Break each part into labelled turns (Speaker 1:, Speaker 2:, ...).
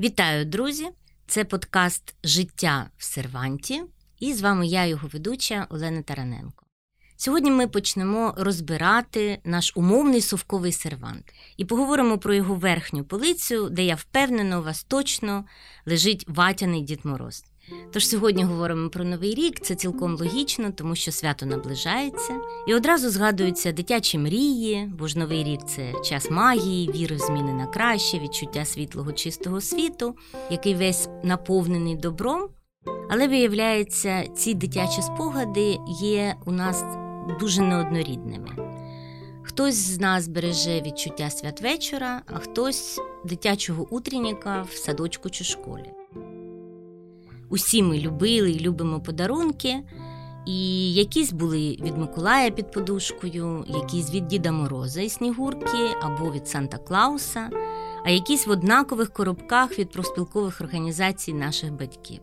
Speaker 1: Вітаю, друзі! Це подкаст Життя в серванті, і з вами я, його ведуча Олена Тараненко. Сьогодні ми почнемо розбирати наш умовний совковий сервант і поговоримо про його верхню полицю, де я впевнена, у вас точно лежить ватяний Дід Мороз. Тож сьогодні говоримо про новий рік, це цілком логічно, тому що свято наближається, і одразу згадуються дитячі мрії, бо ж новий рік це час магії, віри в зміни на краще, відчуття світлого чистого світу, який весь наповнений добром. Але виявляється, ці дитячі спогади є у нас дуже неоднорідними. Хтось з нас береже відчуття святвечора, а хтось дитячого утренніка в садочку чи школі. Усі ми любили і любимо подарунки, і якісь були від Миколая під подушкою, якісь від Діда Мороза і Снігурки або від Санта Клауса, а якісь в однакових коробках від профспілкових організацій наших батьків.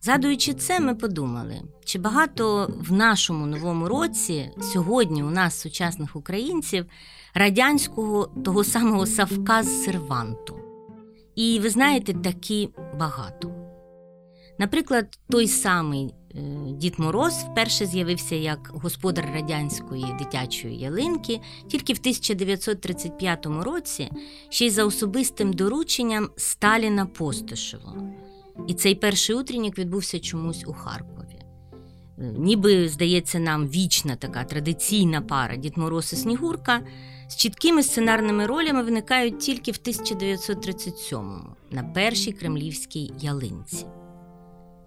Speaker 1: Згадуючи це, ми подумали, чи багато в нашому новому році сьогодні у нас, сучасних українців, радянського того самого Савка з серванту. І ви знаєте, такі багато. Наприклад, той самий е, Дід Мороз вперше з'явився як господар радянської дитячої ялинки тільки в 1935 році, ще й за особистим дорученням Сталіна Постишева. І цей перший утреннік відбувся чомусь у Харкові. Е, ніби, здається, нам вічна така традиційна пара Дід Мороз і Снігурка з чіткими сценарними ролями виникають тільки в 1937-му на першій кремлівській ялинці.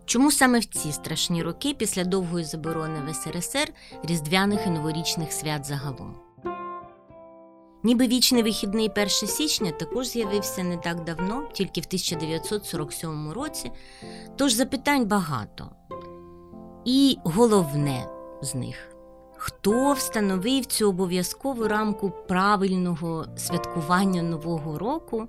Speaker 1: Чому саме в ці страшні роки після довгої заборони в СРСР різдвяних і новорічних свят загалом? Ніби вічний вихідний 1 січня також з'явився не так давно, тільки в 1947 році, тож запитань багато. І головне з них хто встановив цю обов'язкову рамку правильного святкування Нового року,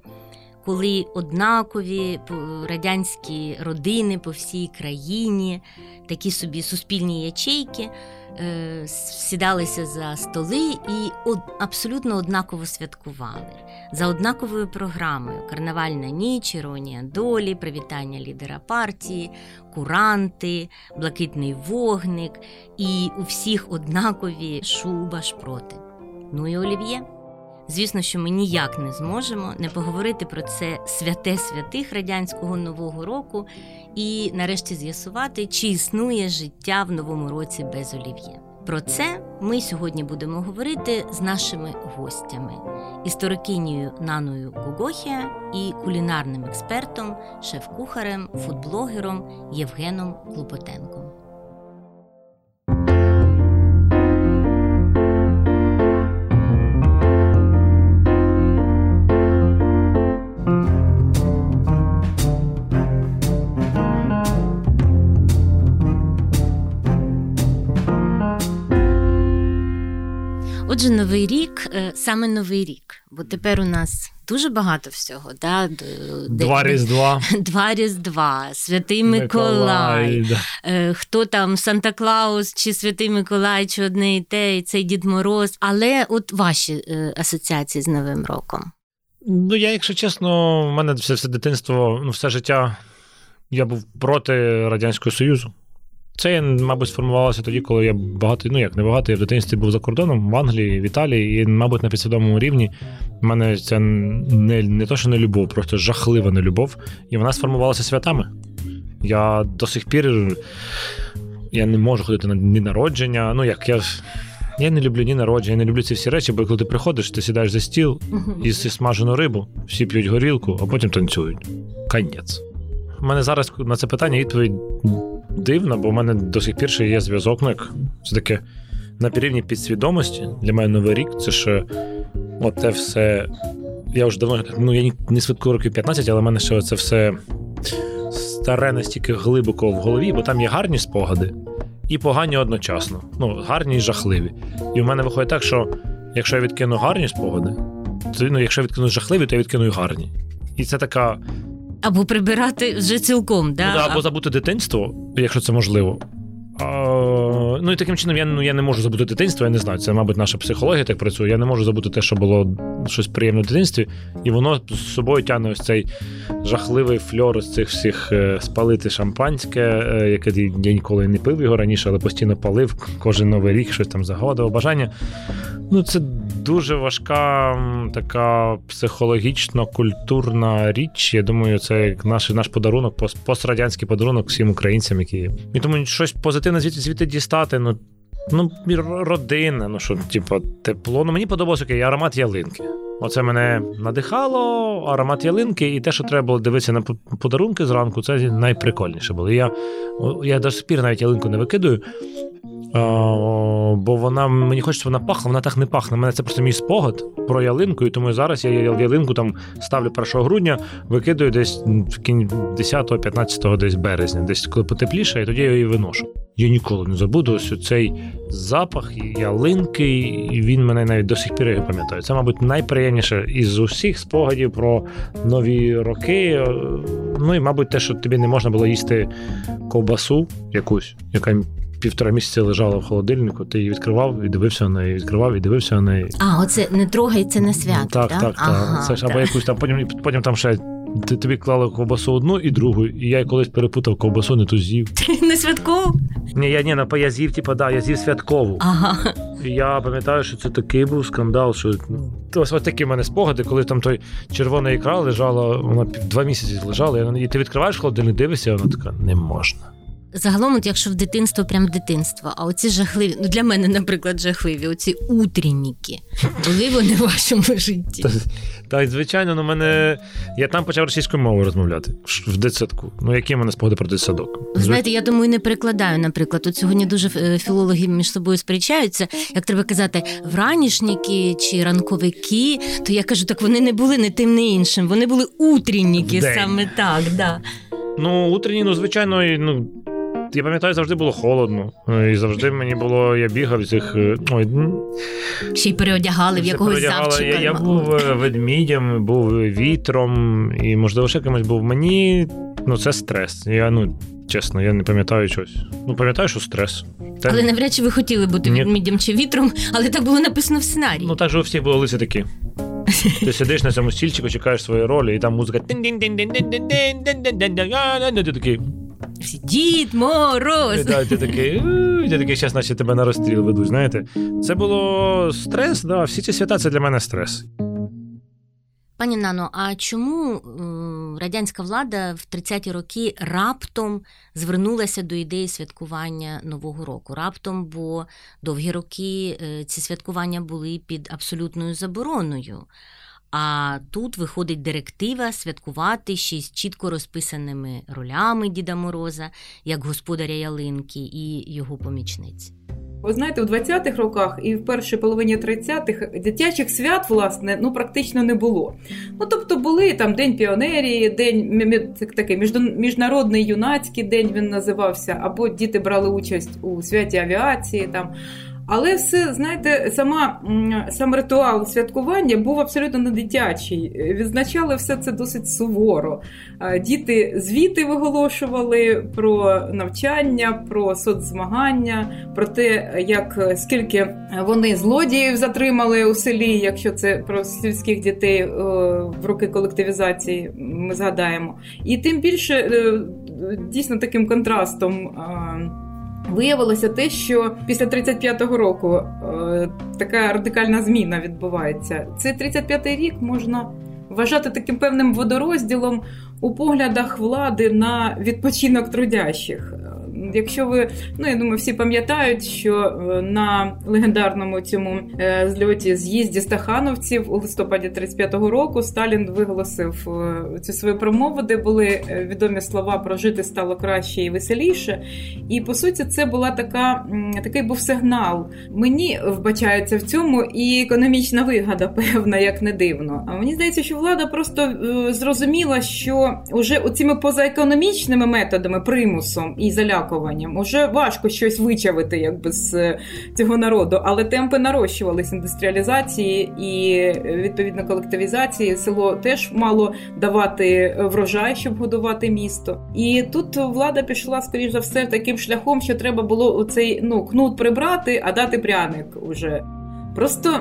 Speaker 1: коли однакові радянські родини по всій країні, такі собі суспільні ячейки. Е, сідалися за столи і абсолютно однаково святкували за однаковою програмою: карнавальна ніч, іронія долі, привітання лідера партії, куранти, блакитний вогник і у всіх однакові шуба шпроти. Ну і олів'є. Звісно, що ми ніяк не зможемо не поговорити про це святе святих радянського нового року і нарешті з'ясувати, чи існує життя в новому році без олів'є. Про це ми сьогодні будемо говорити з нашими гостями: історикинею Наною Гогохія і кулінарним експертом, шеф-кухарем, фудблогером Євгеном Клопотенком. Отже, новий рік, е, саме новий рік, бо тепер у нас дуже багато всього. Да?
Speaker 2: Два різдва.
Speaker 1: Два різдва, Святий Миколай, Миколай да. Е, хто там Санта Клаус чи Святий Миколай, чи одне і те, і цей Дід Мороз. Але от ваші е, асоціації з Новим роком.
Speaker 2: Ну, я, якщо чесно, в мене все, все дитинство, ну, все життя я був проти Радянського Союзу. Це, мабуть, сформувалося тоді, коли я багато, ну як не багато, я в дитинстві був за кордоном в Англії, в Італії, і, мабуть, на підсвідомому рівні в мене це не не то, що не любов, просто жахлива нелюбов. І вона сформувалася святами. Я до сих пір я не можу ходити на дні народження. Ну, як я. Я не люблю ні народження, я не люблю ці всі речі, бо коли ти приходиш, ти сідаєш за стіл їси смажену рибу, всі п'ють горілку, а потім танцюють. Конець. У мене зараз на це питання відповідь дивно, бо в мене до сих пір ще є зв'язок. Ну, як це таке на рівні підсвідомості. Для мене новий рік це ще от все. Я вже давно ну я не святкую років 15, але в мене ще це все старе настільки глибоко в голові, бо там є гарні спогади і погані одночасно. Ну, гарні і жахливі. І в мене виходить так, що якщо я відкину гарні спогади, то ну, якщо я відкину жахливі, то я відкину і гарні. І це така
Speaker 1: або прибирати вже цілком, да?
Speaker 2: Ну, або забути дитинство, якщо це можливо. А, ну і таким чином я ну я не можу забути дитинство. Я не знаю. Це, мабуть, наша психологія так працює. Я не можу забути те, що було щось приємне в дитинстві, і воно з собою тягне ось цей жахливий фльор з цих всіх е, спалити шампанське, е, яке я ніколи не пив його раніше, але постійно палив кожен новий рік, щось там загадував бажання. Ну, це дуже важка така психологічно культурна річ. Я думаю, це як наш наш подарунок, пострадянський подарунок всім українцям, які і тому щось позитивне звідти звідти дістати. Ну ну родина, ну що, типу, тепло. Ну мені подобався окей, аромат ялинки. Оце мене надихало, аромат ялинки, і те, що треба було дивитися на подарунки зранку, це найприкольніше було. Я я до сих пір навіть ялинку не викидаю. Бо вона мені хочеться, вона пахла, вона так не пахне. У мене це просто мій спогад про ялинку, і тому зараз я ялинку там ставлю 1 грудня, викидаю десь в кінь 10-15 десь березня, десь коли потепліше, і тоді я її виношу. Я ніколи не забуду ось цей запах ялинки, і він мене навіть до сих пір його пам'ятає. Це, мабуть, найприємніше із усіх спогадів про нові роки. Ну і, мабуть, те, що тобі не можна було їсти ковбасу якусь, яка півтора місяця лежала в холодильнику, ти її відкривав і дивився на неї, відкривав і дивився на неї.
Speaker 1: А, оце не трогається на свято.
Speaker 2: Так, так, так. Ага, Це ж або якусь там, потім потім там ще. Ти тобі клали ковбасу одну і другу, і я колись перепутав ковбасу, не ту з'їв.
Speaker 1: Ти Не святкову?
Speaker 2: Ні, я ні, на я з'їв, типу, да, я з'їв святкову.
Speaker 1: Ага.
Speaker 2: І я пам'ятаю, що це такий був скандал, що ну, ось ось такі в мене спогади, коли там той червона ікра лежала, вона два місяці лежала, і ти відкриваєш холодильник, дивишся, вона така не можна.
Speaker 1: Загалом, от якщо в дитинство, прям дитинство, а оці жахливі, ну для мене, наприклад, жахливі, оці утренніки, були вони в вашому житті.
Speaker 2: Так, звичайно, ну мене. Я там почав російською мовою розмовляти в дитсадку. Ну, які в мене спогади про дитсадок?
Speaker 1: Знаєте, я думаю, не перекладаю, наприклад. От сьогодні дуже е, філологи між собою сперечаються, як треба казати, вранішніки чи ранковики, то я кажу, так вони не були не тим, не іншим. Вони були утренніки, саме так. да.
Speaker 2: Ну, утренні, ну, звичайно, ну. Я пам'ятаю, завжди було холодно. І завжди мені було, я бігав цих. Е, ой,
Speaker 1: Ще й переодягали в якогось завчика.
Speaker 2: Я, я був е, ведмідям, був вітром, і, можливо, ще кимось був. Мені ну, це стрес. Я, ну, Чесно, я не пам'ятаю щось. Ну, пам'ятаю, що стрес.
Speaker 1: Та... Але навряд чи ви хотіли бути Ні. ведмідям чи вітром, але так було написано в сценарії.
Speaker 2: Ну, так же у всіх були лиці такі. Ти сидиш на цьому стільчику, чекаєш свої ролі, і там музика. такий.
Speaker 1: Дід Мороз!
Speaker 2: Да, ти такий, ти такий, зараз наче тебе на розстріл ведуть. Знаєте, це було стрес, да, всі ці свята це для мене стрес.
Speaker 1: Пані Нано, а чому радянська влада в 30-ті роки раптом звернулася до ідеї святкування Нового року? Раптом, бо довгі роки е, ці святкування були під абсолютною забороною. А тут виходить директива святкувати ще з чітко розписаними ролями Діда Мороза, як господаря ялинки і його помічниць.
Speaker 3: Ви знаєте, у 20-х роках і в першій половині 30-х дитячих свят, власне, ну практично не було. Ну тобто були там День піонерії, день такий міжнародний юнацький день він називався, або діти брали участь у святі авіації там. Але все, знаєте, сама сам ритуал святкування був абсолютно не дитячий. Відзначали все це досить суворо. Діти звіти виголошували про навчання, про соцзмагання, про те, як скільки вони злодіїв затримали у селі, якщо це про сільських дітей в роки колективізації ми згадаємо. І тим більше е, дійсно таким контрастом. Виявилося те, що після 35-го року е, така радикальна зміна відбувається. Цей 35-й рік можна вважати таким певним водорозділом у поглядах влади на відпочинок трудящих. Якщо ви, ну я думаю, всі пам'ятають, що е, на легендарному цьому е, зльоті з'їзді стахановців у листопаді 35-го року Сталін виголосив е, цю свою промову, де були відомі слова про жити стало краще і веселіше. І по суті, це була така такий був сигнал. Мені вбачається в цьому і економічна вигода, певна, як не дивно. А мені здається, що влада просто зрозуміла, що вже оціми позаекономічними методами примусом і заляком вихованням. Уже важко щось вичавити якби з цього народу, але темпи нарощувались індустріалізації і відповідно колективізації. Село теж мало давати врожай, щоб годувати місто. І тут влада пішла, скоріш за все, таким шляхом, що треба було оцей ну кнут прибрати, а дати пряник уже. Просто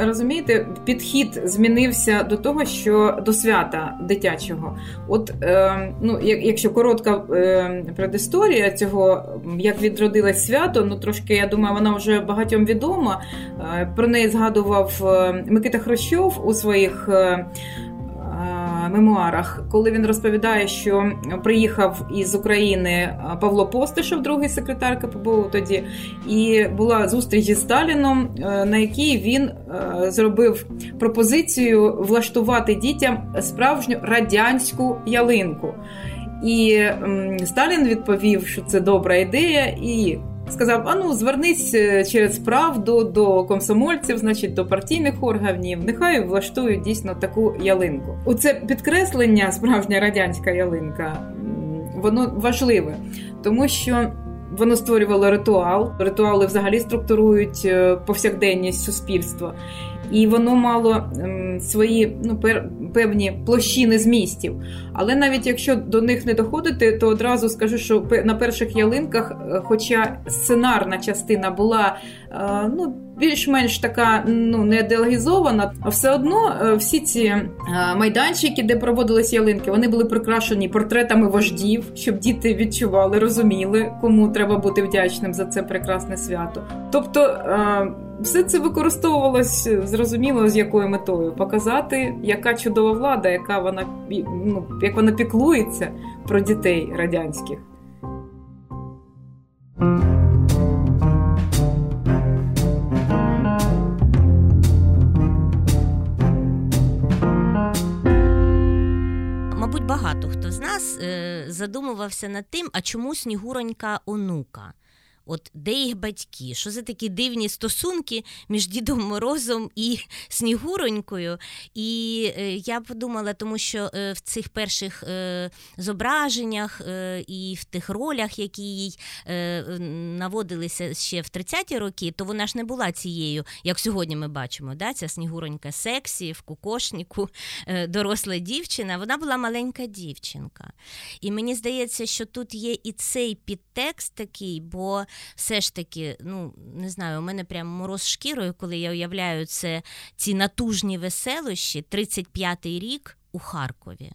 Speaker 3: розумієте, підхід змінився до того, що до свята дитячого. От е, ну, якщо коротка е, предісторія цього, як відродилось свято, ну трошки я думаю, вона вже багатьом відома. Е, про неї згадував е, Микита Хрущов у своїх. Е, мемуарах, коли він розповідає, що приїхав із України Павло Постишев, другий секретар КПБУ тоді, і була зустріч із Сталіном, е, на якій він е, зробив пропозицію влаштувати дітям справжню радянську ялинку. І Сталін відповів, що це добра ідея, і сказав: а ну, звернись е, через правду до комсомольців, значить до партійних органів. Нехай влаштують дійсно таку ялинку. У це підкреслення, справжня радянська ялинка, воно важливе, тому що. Воно створювало ритуал. Ритуали взагалі структурують е, повсякденність суспільства і воно мало ем, свої ну, певні площини змістів. Але навіть якщо до них не доходити, то одразу скажу, що на перших ялинках, е, хоча сценарна частина була е, ну, більш-менш така ну, не ідеологізована, все одно е, всі ці майданчики, де проводились ялинки, вони були прикрашені портретами вождів, щоб діти відчували, розуміли, кому треба бути вдячним за це прекрасне свято. Тобто все це використовувалось зрозуміло з якою метою показати, яка чудова влада, яка вона ну, як вона піклується про дітей радянських.
Speaker 1: Мабуть, багато хто з нас е, задумувався над тим, а чому снігуронька онука. От де їх батьки? Що за такі дивні стосунки між Дідом Морозом і Снігуронькою? І е, я подумала, тому що е, в цих перших е, зображеннях е, і в тих ролях, які їй е, наводилися ще в 30-ті роки, то вона ж не була цією, як сьогодні ми бачимо. да? Ця Снігуронька сексі, в кукошнику, е, доросла дівчина. Вона була маленька дівчинка. І мені здається, що тут є і цей підтекст такий, бо все ж таки, ну не знаю, у мене прям мороз шкірою, коли я уявляю це ці натужні веселощі, 35-й рік у Харкові.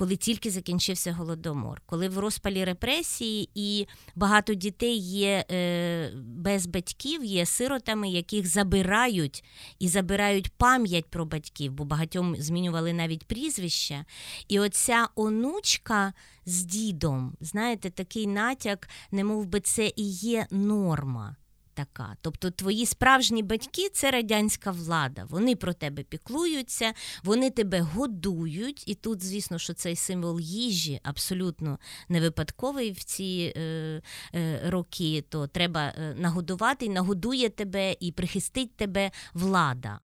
Speaker 1: Коли тільки закінчився голодомор, коли в розпалі репресії і багато дітей є е, без батьків, є сиротами, яких забирають і забирають пам'ять про батьків, бо багатьом змінювали навіть прізвища. І оця онучка з дідом, знаєте, такий натяк, не мов би це і є норма. Така. Тобто твої справжні батьки це радянська влада. Вони про тебе піклуються, вони тебе годують. І тут, звісно, що цей символ їжі абсолютно не випадковий в ці е, е, роки. То треба е, нагодувати, і нагодує тебе і прихистить тебе влада.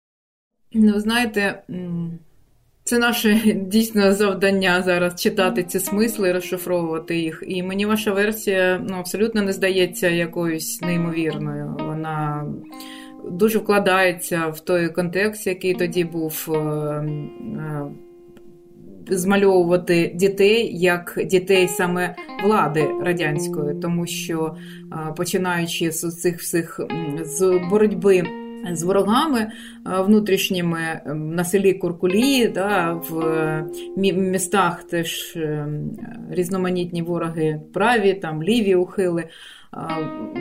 Speaker 3: Ну, знаєте, це наше дійсно завдання зараз читати ці смисли, розшифровувати їх. І мені ваша версія ну, абсолютно не здається якоюсь неймовірною. Вона дуже вкладається в той контекст, який тоді був. Е, е, змальовувати дітей як дітей саме влади радянської, тому що е, починаючи з цих всіх з боротьби з ворогами е, внутрішніми ем, на селі Куркулі, да, в містах теж ем, різноманітні вороги праві, там ліві ухили.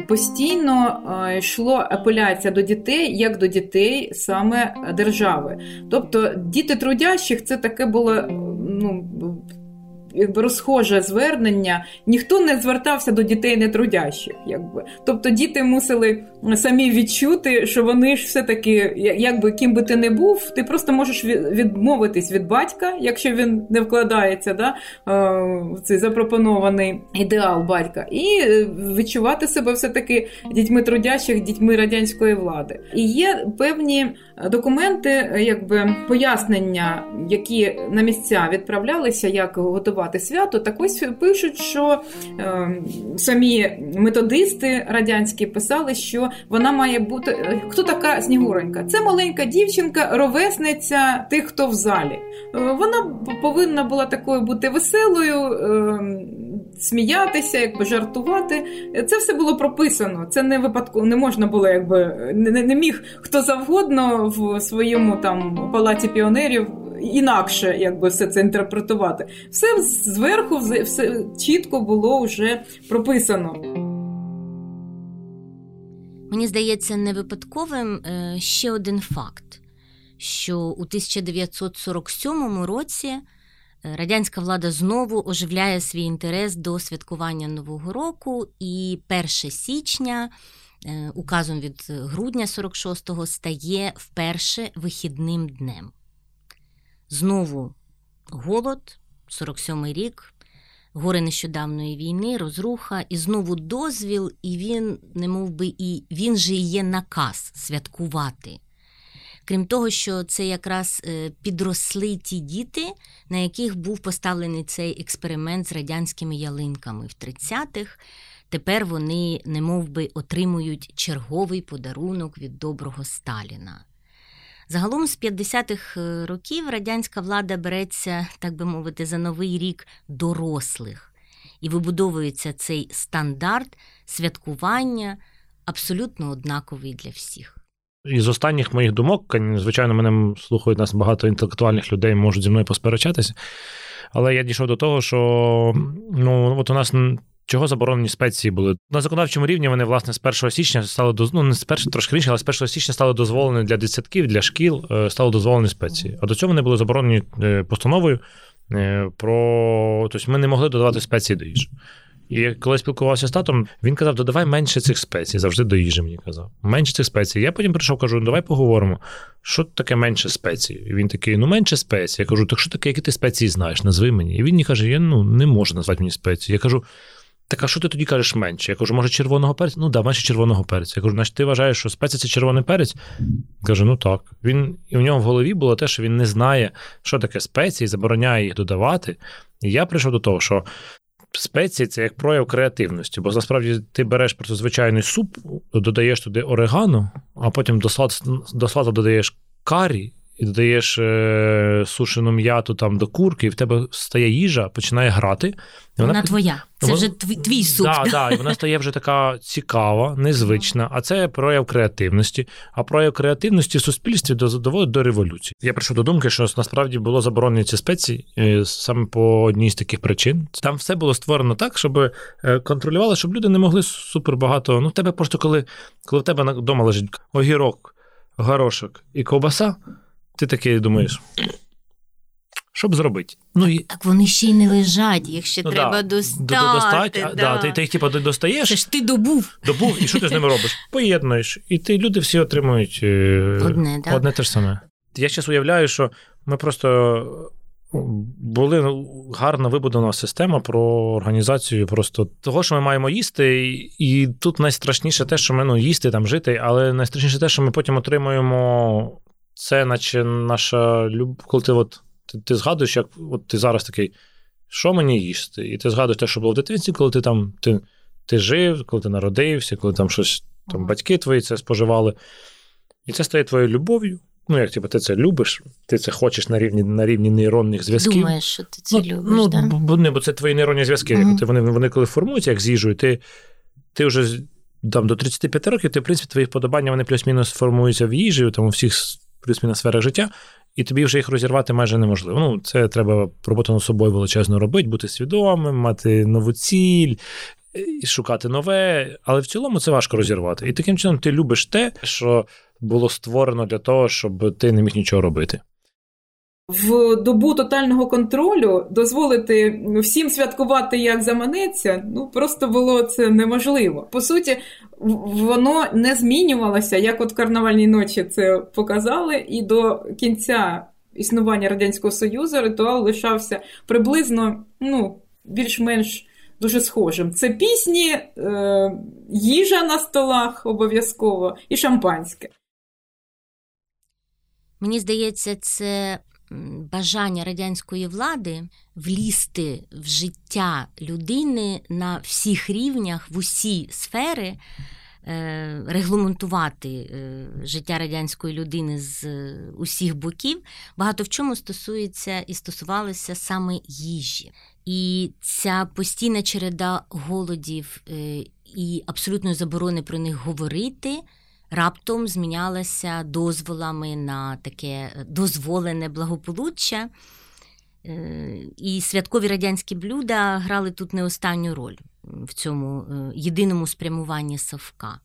Speaker 3: Постійно е, йшло апеляція до дітей як до дітей саме держави. Тобто діти трудящих це таке було ну, якби розхоже звернення, ніхто не звертався до дітей нетрудящих. Якби. Тобто діти мусили самі відчути, що вони ж все-таки, якби ким би ти не був, ти просто можеш відмовитись від батька, якщо він не вкладається да, в цей запропонований ідеал батька, і відчувати себе все-таки дітьми трудящих, дітьми радянської влади. І є певні документи, якби пояснення, які на місця відправлялися, як готувати святкувати свято. Так ось пишуть, що е, самі методисти радянські писали, що вона має бути. Е, хто така Снігуронька? Це маленька дівчинка, ровесниця тих, хто в залі. Е, вона повинна була такою бути веселою, е, сміятися, якби жартувати. Це все було прописано. Це не випадково, не можна було, якби не, не міг хто завгодно в своєму там палаці піонерів. Інакше якби все це інтерпретувати. Все зверху, все чітко було вже прописано.
Speaker 1: Мені здається, не випадковим е, ще один факт: що у 1947 році е, радянська влада знову оживляє свій інтерес до святкування Нового року, і 1 січня. Е, указом від грудня 46-го стає вперше вихідним днем. Знову голод, 47-й рік, гори нещодавної війни, розруха, і знову дозвіл, і він, не мов би, і він же є наказ святкувати. Крім того, що це якраз е, підросли ті діти, на яких був поставлений цей експеримент з радянськими ялинками в 30-х. Тепер вони не мов би, отримують черговий подарунок від доброго Сталіна. Загалом з 50-х е, років радянська влада береться, так би мовити, за новий рік дорослих і вибудовується цей стандарт святкування абсолютно однаковий для всіх.
Speaker 2: Із останніх моїх думок, звичайно, мене слухають нас багато інтелектуальних людей, можуть зі мною посперечатися. Але я дійшов до того, що ну, от у нас Чого заборонені спеції були на законодавчому рівні? Вони власне з 1 січня стали доз... ну, не з 1, трошки раніше, але з 1 січня стали дозволені для дитсадків, для шкіл, е, стали дозволені спеції. А до цього вони були заборонені е, постановою е, про тобто ми не могли додавати спеції до їжі. І коли спілкувався з татом, він казав: додавай менше цих спецій, завжди до їжі мені казав. Менше цих спецій. Я потім прийшов, кажу, давай поговоримо, що таке менше спецій. І він такий, ну менше спецій. Я кажу, так що таке, які ти спеції знаєш? Назви мені. І він мені каже, я ну не можу назвати мені спеції. Я кажу. Так, а що ти тоді кажеш менше? Я кажу, може, червоного перця? Ну, да, менше червоного перця. Я кажу, значить, ти вважаєш, що спеція це червоний перець? Каже, ну так. Він, І в нього в голові було те, що він не знає, що таке спеції, забороняє їх додавати. І я прийшов до того, що спеції це як прояв креативності, бо насправді ти береш просто звичайний суп, додаєш туди орегано, а потім до салату додаєш карі і додаєш е, сушену м'яту там до курки, і в тебе стає їжа, починає грати. І
Speaker 1: вона, вона твоя. Це вона... вже твій, твій суп.
Speaker 2: Да, да, і вона стає вже така цікава, незвична, а це прояв креативності. А прояв креативності в суспільстві доводить до революції. Я прийшов до думки, що насправді було заборонені ці спеції е, саме по одній з таких причин. Там все було створено так, щоб е, контролювали, щоб люди не могли супер багато. Ну, в тебе просто коли, коли в тебе вдома лежить огірок, горошок і ковбаса. Ти такий думаєш. Щоб зробити.
Speaker 1: Ну, і... Так вони ще й не лежать, їх ще ну, треба да, достати. достати
Speaker 2: да. да. Ти, ти їх типу, достаєш.
Speaker 1: Це ж ти добув.
Speaker 2: Добув, і що ти з ними робиш? Поєднуєш. І ти люди всі отримують е, одне да? одне те ж саме. Я зараз уявляю, що ми просто були ну, гарно вибудована система про організацію просто того, що ми маємо їсти, і тут найстрашніше те, що ми ну, їсти там жити, але найстрашніше те, що ми потім отримуємо це, наче наша люб... коли ти от ти, ти згадуєш, як от ти зараз такий, що мені їсти? І ти згадуєш те, що було в дитинстві, коли ти там ти, ти жив, коли ти народився, коли там щось там батьки твої це споживали. І це стає твоєю любов'ю. Ну, як типу, ти це любиш, ти це хочеш на рівні на рівні нейронних зв'язків.
Speaker 1: Думаєш, що ти це
Speaker 2: ну,
Speaker 1: любиш.
Speaker 2: Ну,
Speaker 1: да?
Speaker 2: бо, бо це твої нейронні зв'язки. Uh-huh. Вони вони коли формуються, як з їжею, ти ти вже там, до 35 років, ти, в принципі, твої вподобання вони плюс-мінус формуються в їжі, там у всіх плюс-мінус сферах життя, і тобі вже їх розірвати майже неможливо. Ну, це треба роботу над собою величезно робити, бути свідомим, мати нову ціль. І шукати нове, але в цілому це важко розірвати. І таким чином ти любиш те, що було створено для того, щоб ти не міг нічого робити
Speaker 3: в добу тотального контролю дозволити всім святкувати як заманеться, ну просто було це неможливо. По суті, воно не змінювалося, як от в карнавальній ночі це показали, і до кінця існування Радянського Союзу ритуал лишався приблизно ну, більш-менш. Дуже схожим. Це пісні, е, їжа на столах обов'язково і шампанське.
Speaker 1: Мені здається, це бажання радянської влади влізти в життя людини на всіх рівнях, в усі сфери. Е, регламентувати е, життя радянської людини з усіх боків, багато в чому стосується і стосувалося саме їжі. І ця постійна череда голодів е, і абсолютної заборони про них говорити. Раптом змінялася дозволами на таке дозволене благополуччя, і святкові радянські блюда грали тут не останню роль в цьому е, єдиному спрямуванні совка.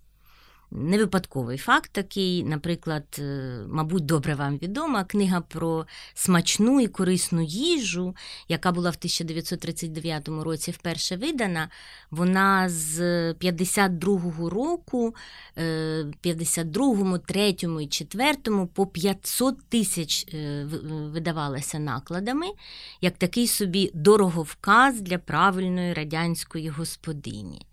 Speaker 1: Не випадковий факт такий, наприклад, е, мабуть, добре вам відома книга про смачну і корисну їжу, яка була в 1939 році вперше видана. Вона з 52-го року, 52-му, 3-му і 4-му по 500 тисяч е, видавалася накладами, як такий собі дороговказ для правильної радянської господині.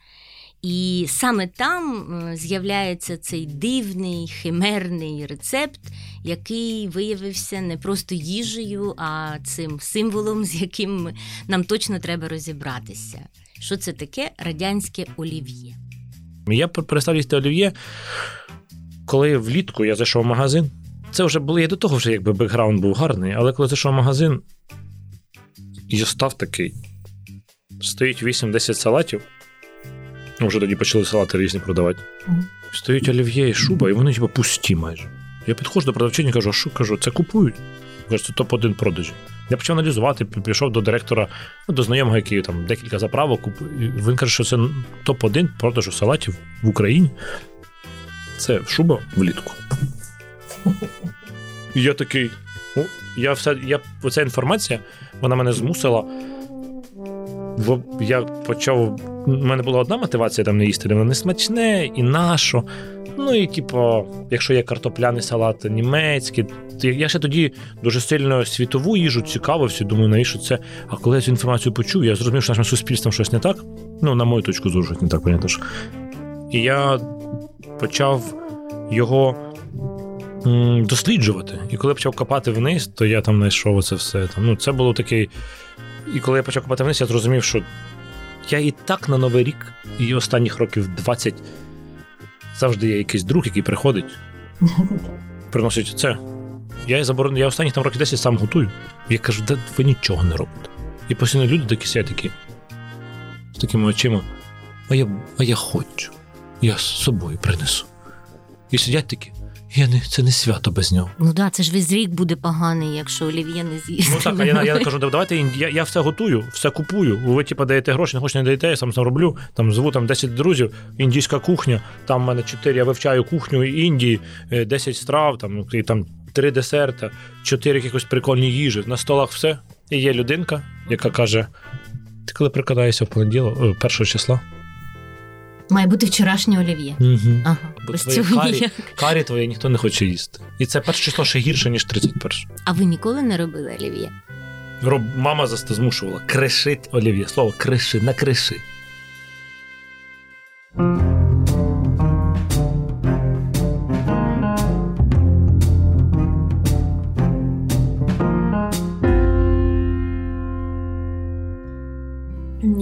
Speaker 1: І саме там е, з'являється цей дивний химерний рецепт, який виявився не просто їжею, а цим символом, з яким нам точно треба розібратися. Що це таке радянське олів'є?
Speaker 2: Я перестав їсти олів'є, коли влітку я зайшов в магазин. Це вже було я до того, вже якби бекграунд був гарний, але коли зайшов в магазин, я став такий: стоїть 8-10 салатів. Ну, вже тоді почали салати різні продавати. Mm. Стоїть олів'є і шуба, і вони типу, пусті майже. Я підходжу до продавчині і кажу, а що кажу, це купують. Кажу, це топ-1 продажі. Я почав аналізувати, прийшов до директора, ну, до знайомого, який там декілька заправок. Він каже, що це топ-1 продажу салатів в Україні. Це шуба влітку. І я такий. Ну, я все, я, Оця інформація, вона мене змусила я почав. У мене була одна мотивація там не їсти, воно не смачне і нащо. Ну і типу, якщо є картопляний салат німецький, я ще тоді дуже сильно світову їжу цікавився, думаю, навіщо це. А коли я цю інформацію почув, я зрозумів, що нашим суспільством щось не так. Ну, на мою точку зору, щось не так понятно. І я почав його досліджувати. І коли почав копати вниз, то я там знайшов це все. Ну, Це було такий і коли я почав купати вниз, я зрозумів, що я і так на Новий рік, і останніх років 20 завжди є якийсь друг, який приходить, приносить це. Я заборон... я останніх там років 10 сам готую. Я кажу, да ви нічого не робите. І постійно люди такі сидять такі з такими очима. А я а я хочу. Я з собою принесу. І сидять такі. Я не, Це не свято без нього.
Speaker 1: Ну да, це ж весь рік буде поганий, якщо олів'є не з'їсти.
Speaker 2: Ну так, а я я кажу, давайте я я все готую, все купую. Ви типу, даєте гроші, не хочете, не даєте, я сам сам роблю. Там зву там 10 друзів, індійська кухня. Там в мене 4, я вивчаю кухню Індії, 10 е, страв, там і там 3 десерта, 4 якихось прикольні їжі. На столах все. І є людинка, яка каже: ти коли прикладаєшся в понеділок, е, першого числа.
Speaker 1: Має бути вчорашнє олів'є.
Speaker 2: Угу.
Speaker 1: Ага, Бо без цього
Speaker 2: карі,
Speaker 1: ніяк.
Speaker 2: карі твоє ніхто не хоче їсти. І це перше число ще гірше, ніж 31.
Speaker 1: А ви ніколи не робили олів'є?
Speaker 2: Роб... Мама змушувала. Кришить олів'є. Слово криши, накриши.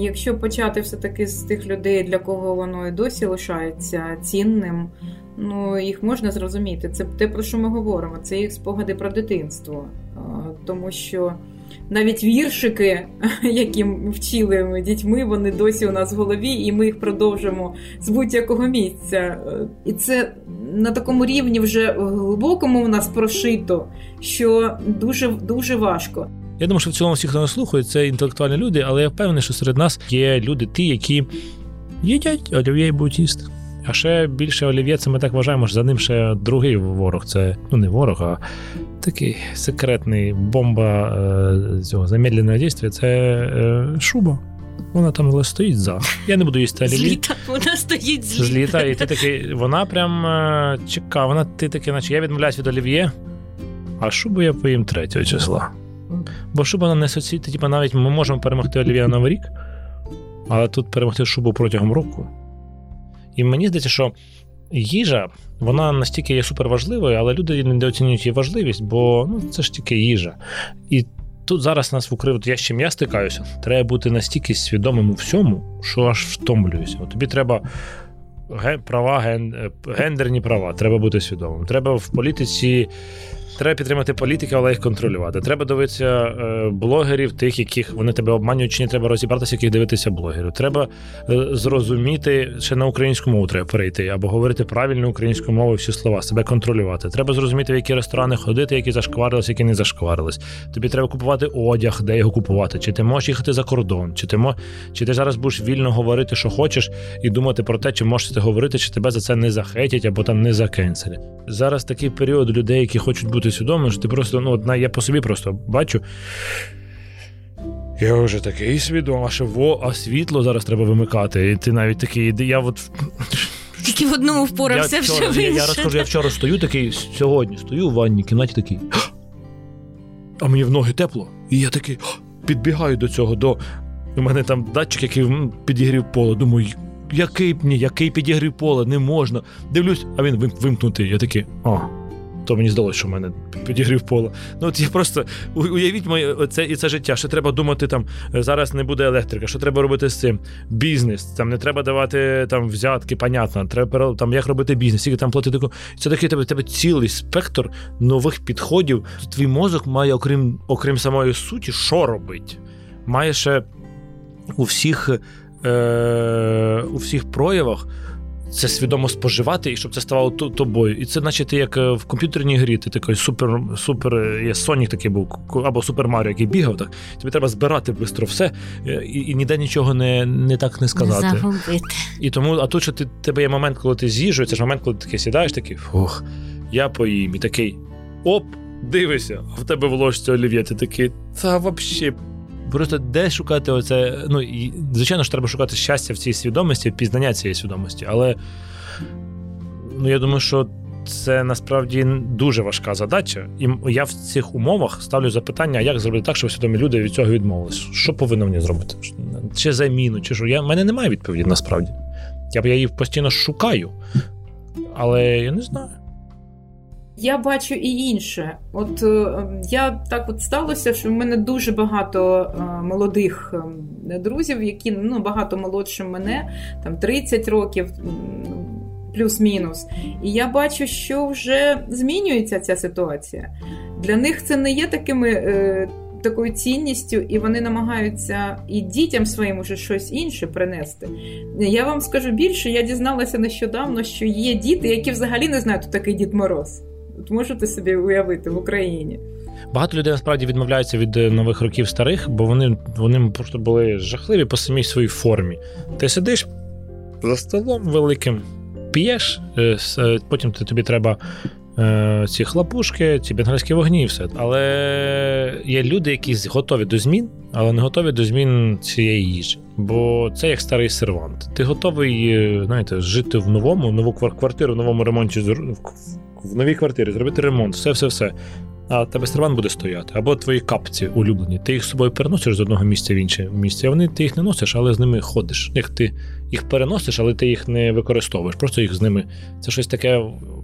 Speaker 3: Якщо почати все-таки з тих людей, для кого воно і досі лишається цінним, ну їх можна зрозуміти. Це те, про що ми говоримо, це їх спогади про дитинство. Тому що навіть віршики, які ми вчили ми дітьми, вони досі у нас в голові, і ми їх продовжимо з будь-якого місця. І це на такому рівні вже глибокому у нас прошито, що дуже дуже важко.
Speaker 2: Я думаю, що в цілому всі, хто нас слухає, це інтелектуальні люди, але я впевнений, що серед нас є люди, ті, які їдять олів'є і будуть їсти. А ще більше олів'є, це ми так вважаємо, що за ним ще другий ворог. Це ну не ворог, а такий секретний бомба е, цього замедленого дійства це е, шуба. Вона там стоїть за. Я не буду їсти олів'є.
Speaker 1: Зліта, вона стоїть зліта.
Speaker 2: Зліта, і ти такий, вона прям е, чекає, вона ти такий, наче я відмовляюсь від олів'є, а шубу я поїм 3 числа. Бо шуба нам не соці, типу, навіть ми можемо перемогти Олівія Новий рік, але тут перемогти шубу протягом року. І мені здається, що їжа, вона настільки є суперважливою, але люди недооцінюють її важливість, бо ну, це ж тільки їжа. І тут зараз нас в Україні, я з чим я стикаюся, треба бути настільки свідомим у всьому, що аж втомлююся. От тобі треба. Права, ген, гендерні права, треба бути свідомим. Треба в політиці Треба підтримати політики, але їх контролювати. Треба дивитися е, блогерів, тих, яких вони тебе обманюють, чи не треба розібратися, яких дивитися блогерів. Треба е, зрозуміти, ще на українську мову треба перейти, або говорити правильну українську мову, всі слова, себе контролювати. Треба зрозуміти, в які ресторани ходити, які зашкварились, які не зашкварились. Тобі треба купувати одяг, де його купувати. Чи ти можеш їхати за кордон, чи ти мож... чи ти зараз будеш вільно говорити, що хочеш, і думати про те, чи можеш ти говорити, чи тебе за це не захетять або там не закенселять. Зараз такий період людей, які хочуть бути бути свідомим, що ти просто, ну, я по собі просто бачу. Я вже такий свідомий, а що во, а світло зараз треба вимикати. І ти навіть такий, я от.
Speaker 1: Тільки в одному впорався
Speaker 2: я
Speaker 1: вчора,
Speaker 2: вже. Я, я розкажу, я вчора стою такий, сьогодні стою в ванній кімнаті такий. А мені в ноги тепло. І я такий підбігаю до цього. до... У мене там датчик, який підігрів поле. Думаю, який ні, який підігрів поле, не можна. Дивлюсь, а він вимкнутий. Я такий, а то мені здалося, що в мене підігрів поле. Ну от я просто уявіть моє це і це життя. Що треба думати там зараз не буде електрика, що треба робити з цим? Бізнес. Там не треба давати там взятки, понятно. Треба там як робити бізнес, скільки там платити. Це такий тебе тебе цілий спектр нових підходів. Твій мозок має, окрім окрім самої суті, що робить? Має ще у всіх, е, у всіх проявах це свідомо споживати, і щоб це ставало тобою. І це, наче ти як е, в комп'ютерній грі, ти такий супер, супер, е, є Сонік такий був, або Супер Маріо, який бігав, так тобі треба збирати швидко все, е, і і ніде нічого не не так не сказати.
Speaker 1: Не загубити.
Speaker 2: І тому, а тут що ти тебе є момент, коли ти з'їжджуєш, це ж момент, коли ти такий сідаєш, такий фух, я поїм, і такий оп, дивися, а в тебе в ложці олів'є, ти такий, та взагалі. Просто де шукати оце. Ну, звичайно ж, треба шукати щастя в цій свідомості, пізнання цієї свідомості. Але ну, я думаю, що це насправді дуже важка задача. І я в цих умовах ставлю запитання, як зробити так, щоб свідомі люди від цього відмовились. Що повинно мені зробити? Чи заміну, чи що? Я, в мене немає відповіді насправді. Я я її постійно шукаю, але я не знаю.
Speaker 3: Я бачу і інше. От е, я так от сталося, що в мене дуже багато е, молодих е, друзів, які ну багато молодше мене, там 30 років. Плюс-мінус. І я бачу, що вже змінюється ця ситуація. Для них це не є такими е, такою цінністю, і вони намагаються і дітям своїм уже щось інше принести. Я вам скажу більше, я дізналася нещодавно, що є діти, які взагалі не знають, хто такий Дід Мороз. Можете собі уявити в Україні.
Speaker 2: Багато людей насправді відмовляються від е, нових років старих, бо вони вони просто були жахливі по самій своїй формі. Ти сидиш за столом великим, п'єш, е, е, потім тобі треба ці хлопушки, ці бенгальські вогні і все. Але є люди, які готові до змін, але не готові до змін цієї їжі. Бо це як старий сервант. Ти готовий знаєте, жити в новому, нову квартиру, в новому ремонті в новій квартирі, зробити ремонт, все-все-все. А тебе серван буде стояти. Або твої капці улюблені. Ти їх з собою переносиш з одного місця в інше місце. А вони ти їх не носиш, але з ними ходиш. Як ти їх переносиш, але ти їх не використовуєш. Просто їх з ними. Це щось таке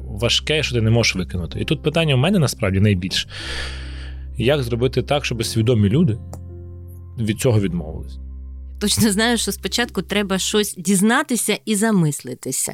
Speaker 2: важке, що ти не можеш викинути. І тут питання в мене насправді найбільше: як зробити так, щоб свідомі люди від цього відмовились?
Speaker 1: Точно знаю, що спочатку треба щось дізнатися і замислитися.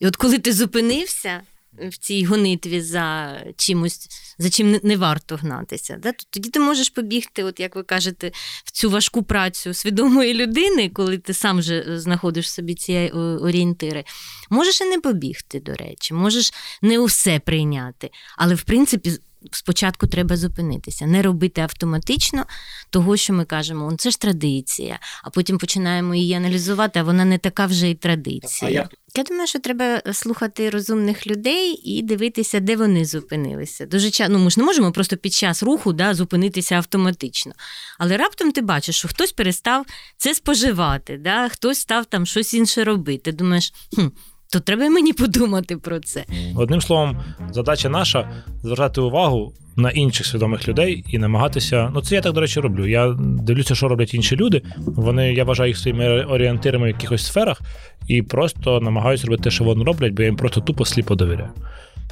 Speaker 1: І от коли ти зупинився в цій гонитві за чимось, за чим не варто гнатися. Да? Тоді ти можеш побігти, от як ви кажете, в цю важку працю свідомої людини, коли ти сам же знаходиш собі ці е, орієнтири. Можеш і не побігти, до речі, можеш не усе прийняти. Але в принципі спочатку треба зупинитися, не робити автоматично того, що ми кажемо, це ж традиція, а потім починаємо її аналізувати, а вона не така вже й традиція. Я... я думаю, що треба слухати розумних людей і дивитися, де вони зупинилися. Дуже ча... ну, ми ж не можемо просто під час руху да, зупинитися автоматично. Але раптом ти бачиш, що хтось перестав це споживати, да, хтось став там щось інше робити. Думаєш, хм, то треба мені подумати про це.
Speaker 2: Одним словом, задача наша звертати увагу на інших свідомих людей і намагатися. Ну, це я так, до речі, роблю. Я дивлюся, що роблять інші люди. Вони, я вважаю їх своїми орієнтирами в якихось сферах, і просто намагаюся робити те, що вони роблять, бо я їм просто тупо сліпо довіряю.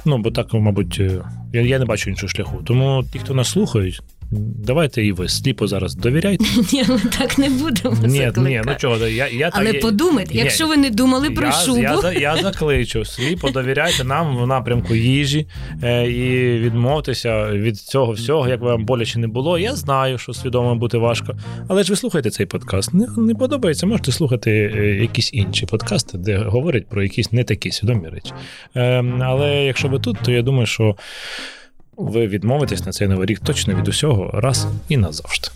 Speaker 2: Ну, бо так, мабуть, я, я не бачу іншого шляху. Тому ті, хто нас слухають, Давайте і ви сліпо зараз довіряйте.
Speaker 1: Ні, ми так не будемо.
Speaker 2: Ні, ні, ну чого, я, я
Speaker 1: Але подумайте,
Speaker 2: ні,
Speaker 1: якщо ви не думали про шубу.
Speaker 2: Я, я закличу, сліпо довіряйте нам в напрямку їжі е, і відмовтеся від цього всього, як би вам боляче не було. Я знаю, що свідомо бути важко. Але ж ви слухаєте цей подкаст. Не, не подобається, можете слухати е, якісь інші подкасти, де говорять про якісь не такі свідомі речі. Е, але якщо ви тут, то я думаю, що ви відмовитесь на цей новий рік точно від усього раз і назавжди.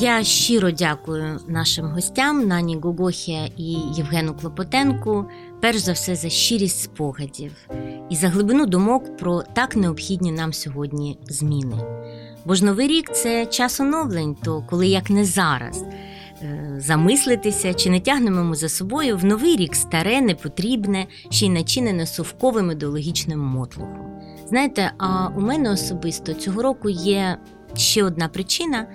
Speaker 1: Я щиро дякую нашим гостям Нані Гогохія і Євгену Клопотенку, перш за все за щирість спогадів і за глибину думок про так необхідні нам сьогодні зміни. Бо ж новий рік це час оновлень, то коли як не зараз. Е, замислитися, чи не тягнемо ми за собою в новий рік старе, непотрібне, ще й начинене совковим ідеологічним мотлухом. Знаєте, а у мене особисто цього року є ще одна причина,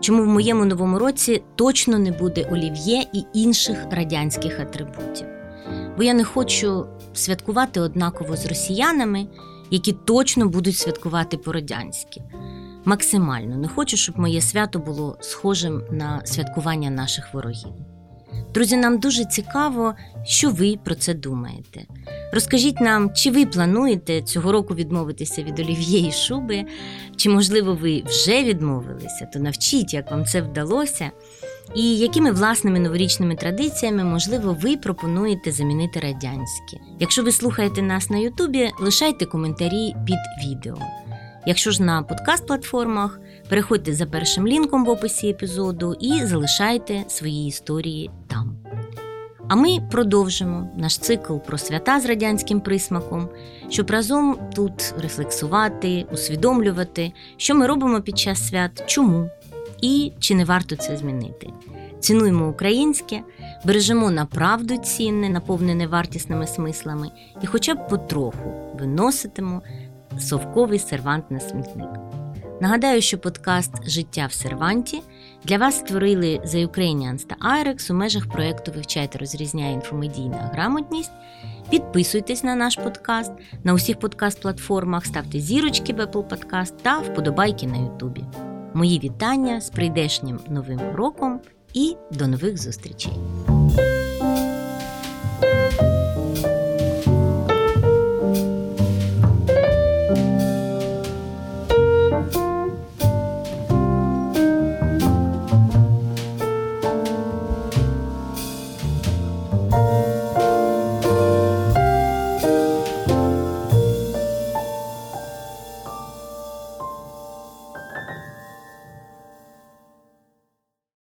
Speaker 1: чому в моєму новому році точно не буде олів'є і інших радянських атрибутів. Бо я не хочу святкувати однаково з росіянами, які точно будуть святкувати по-радянськи максимально не хочу, щоб моє свято було схожим на святкування наших ворогів. Друзі, нам дуже цікаво, що ви про це думаєте. Розкажіть нам, чи ви плануєте цього року відмовитися від олів'є і шуби, чи, можливо, ви вже відмовилися, то навчіть, як вам це вдалося, і якими власними новорічними традиціями, можливо, ви пропонуєте замінити радянські. Якщо ви слухаєте нас на Ютубі, лишайте коментарі під відео. Якщо ж на подкаст-платформах, переходьте за першим лінком в описі епізоду і залишайте свої історії там. А ми продовжимо наш цикл про свята з радянським присмаком, щоб разом тут рефлексувати, усвідомлювати, що ми робимо під час свят, чому і чи не варто це змінити. Цінуємо українське, бережемо на правду цінне, наповнене вартісними смислами, і хоча б потроху виноситимо совковий сервант на смітник. Нагадаю, що подкаст Життя в серванті для вас створили The Ukrainians та IREX у межах проєкту Вивчайте розрізняє інфомедійна грамотність. Підписуйтесь на наш подкаст на усіх подкаст-платформах, ставте зірочки в Apple Podcast та вподобайки на Ютубі. Мої вітання з прийдешнім новим роком і до нових зустрічей!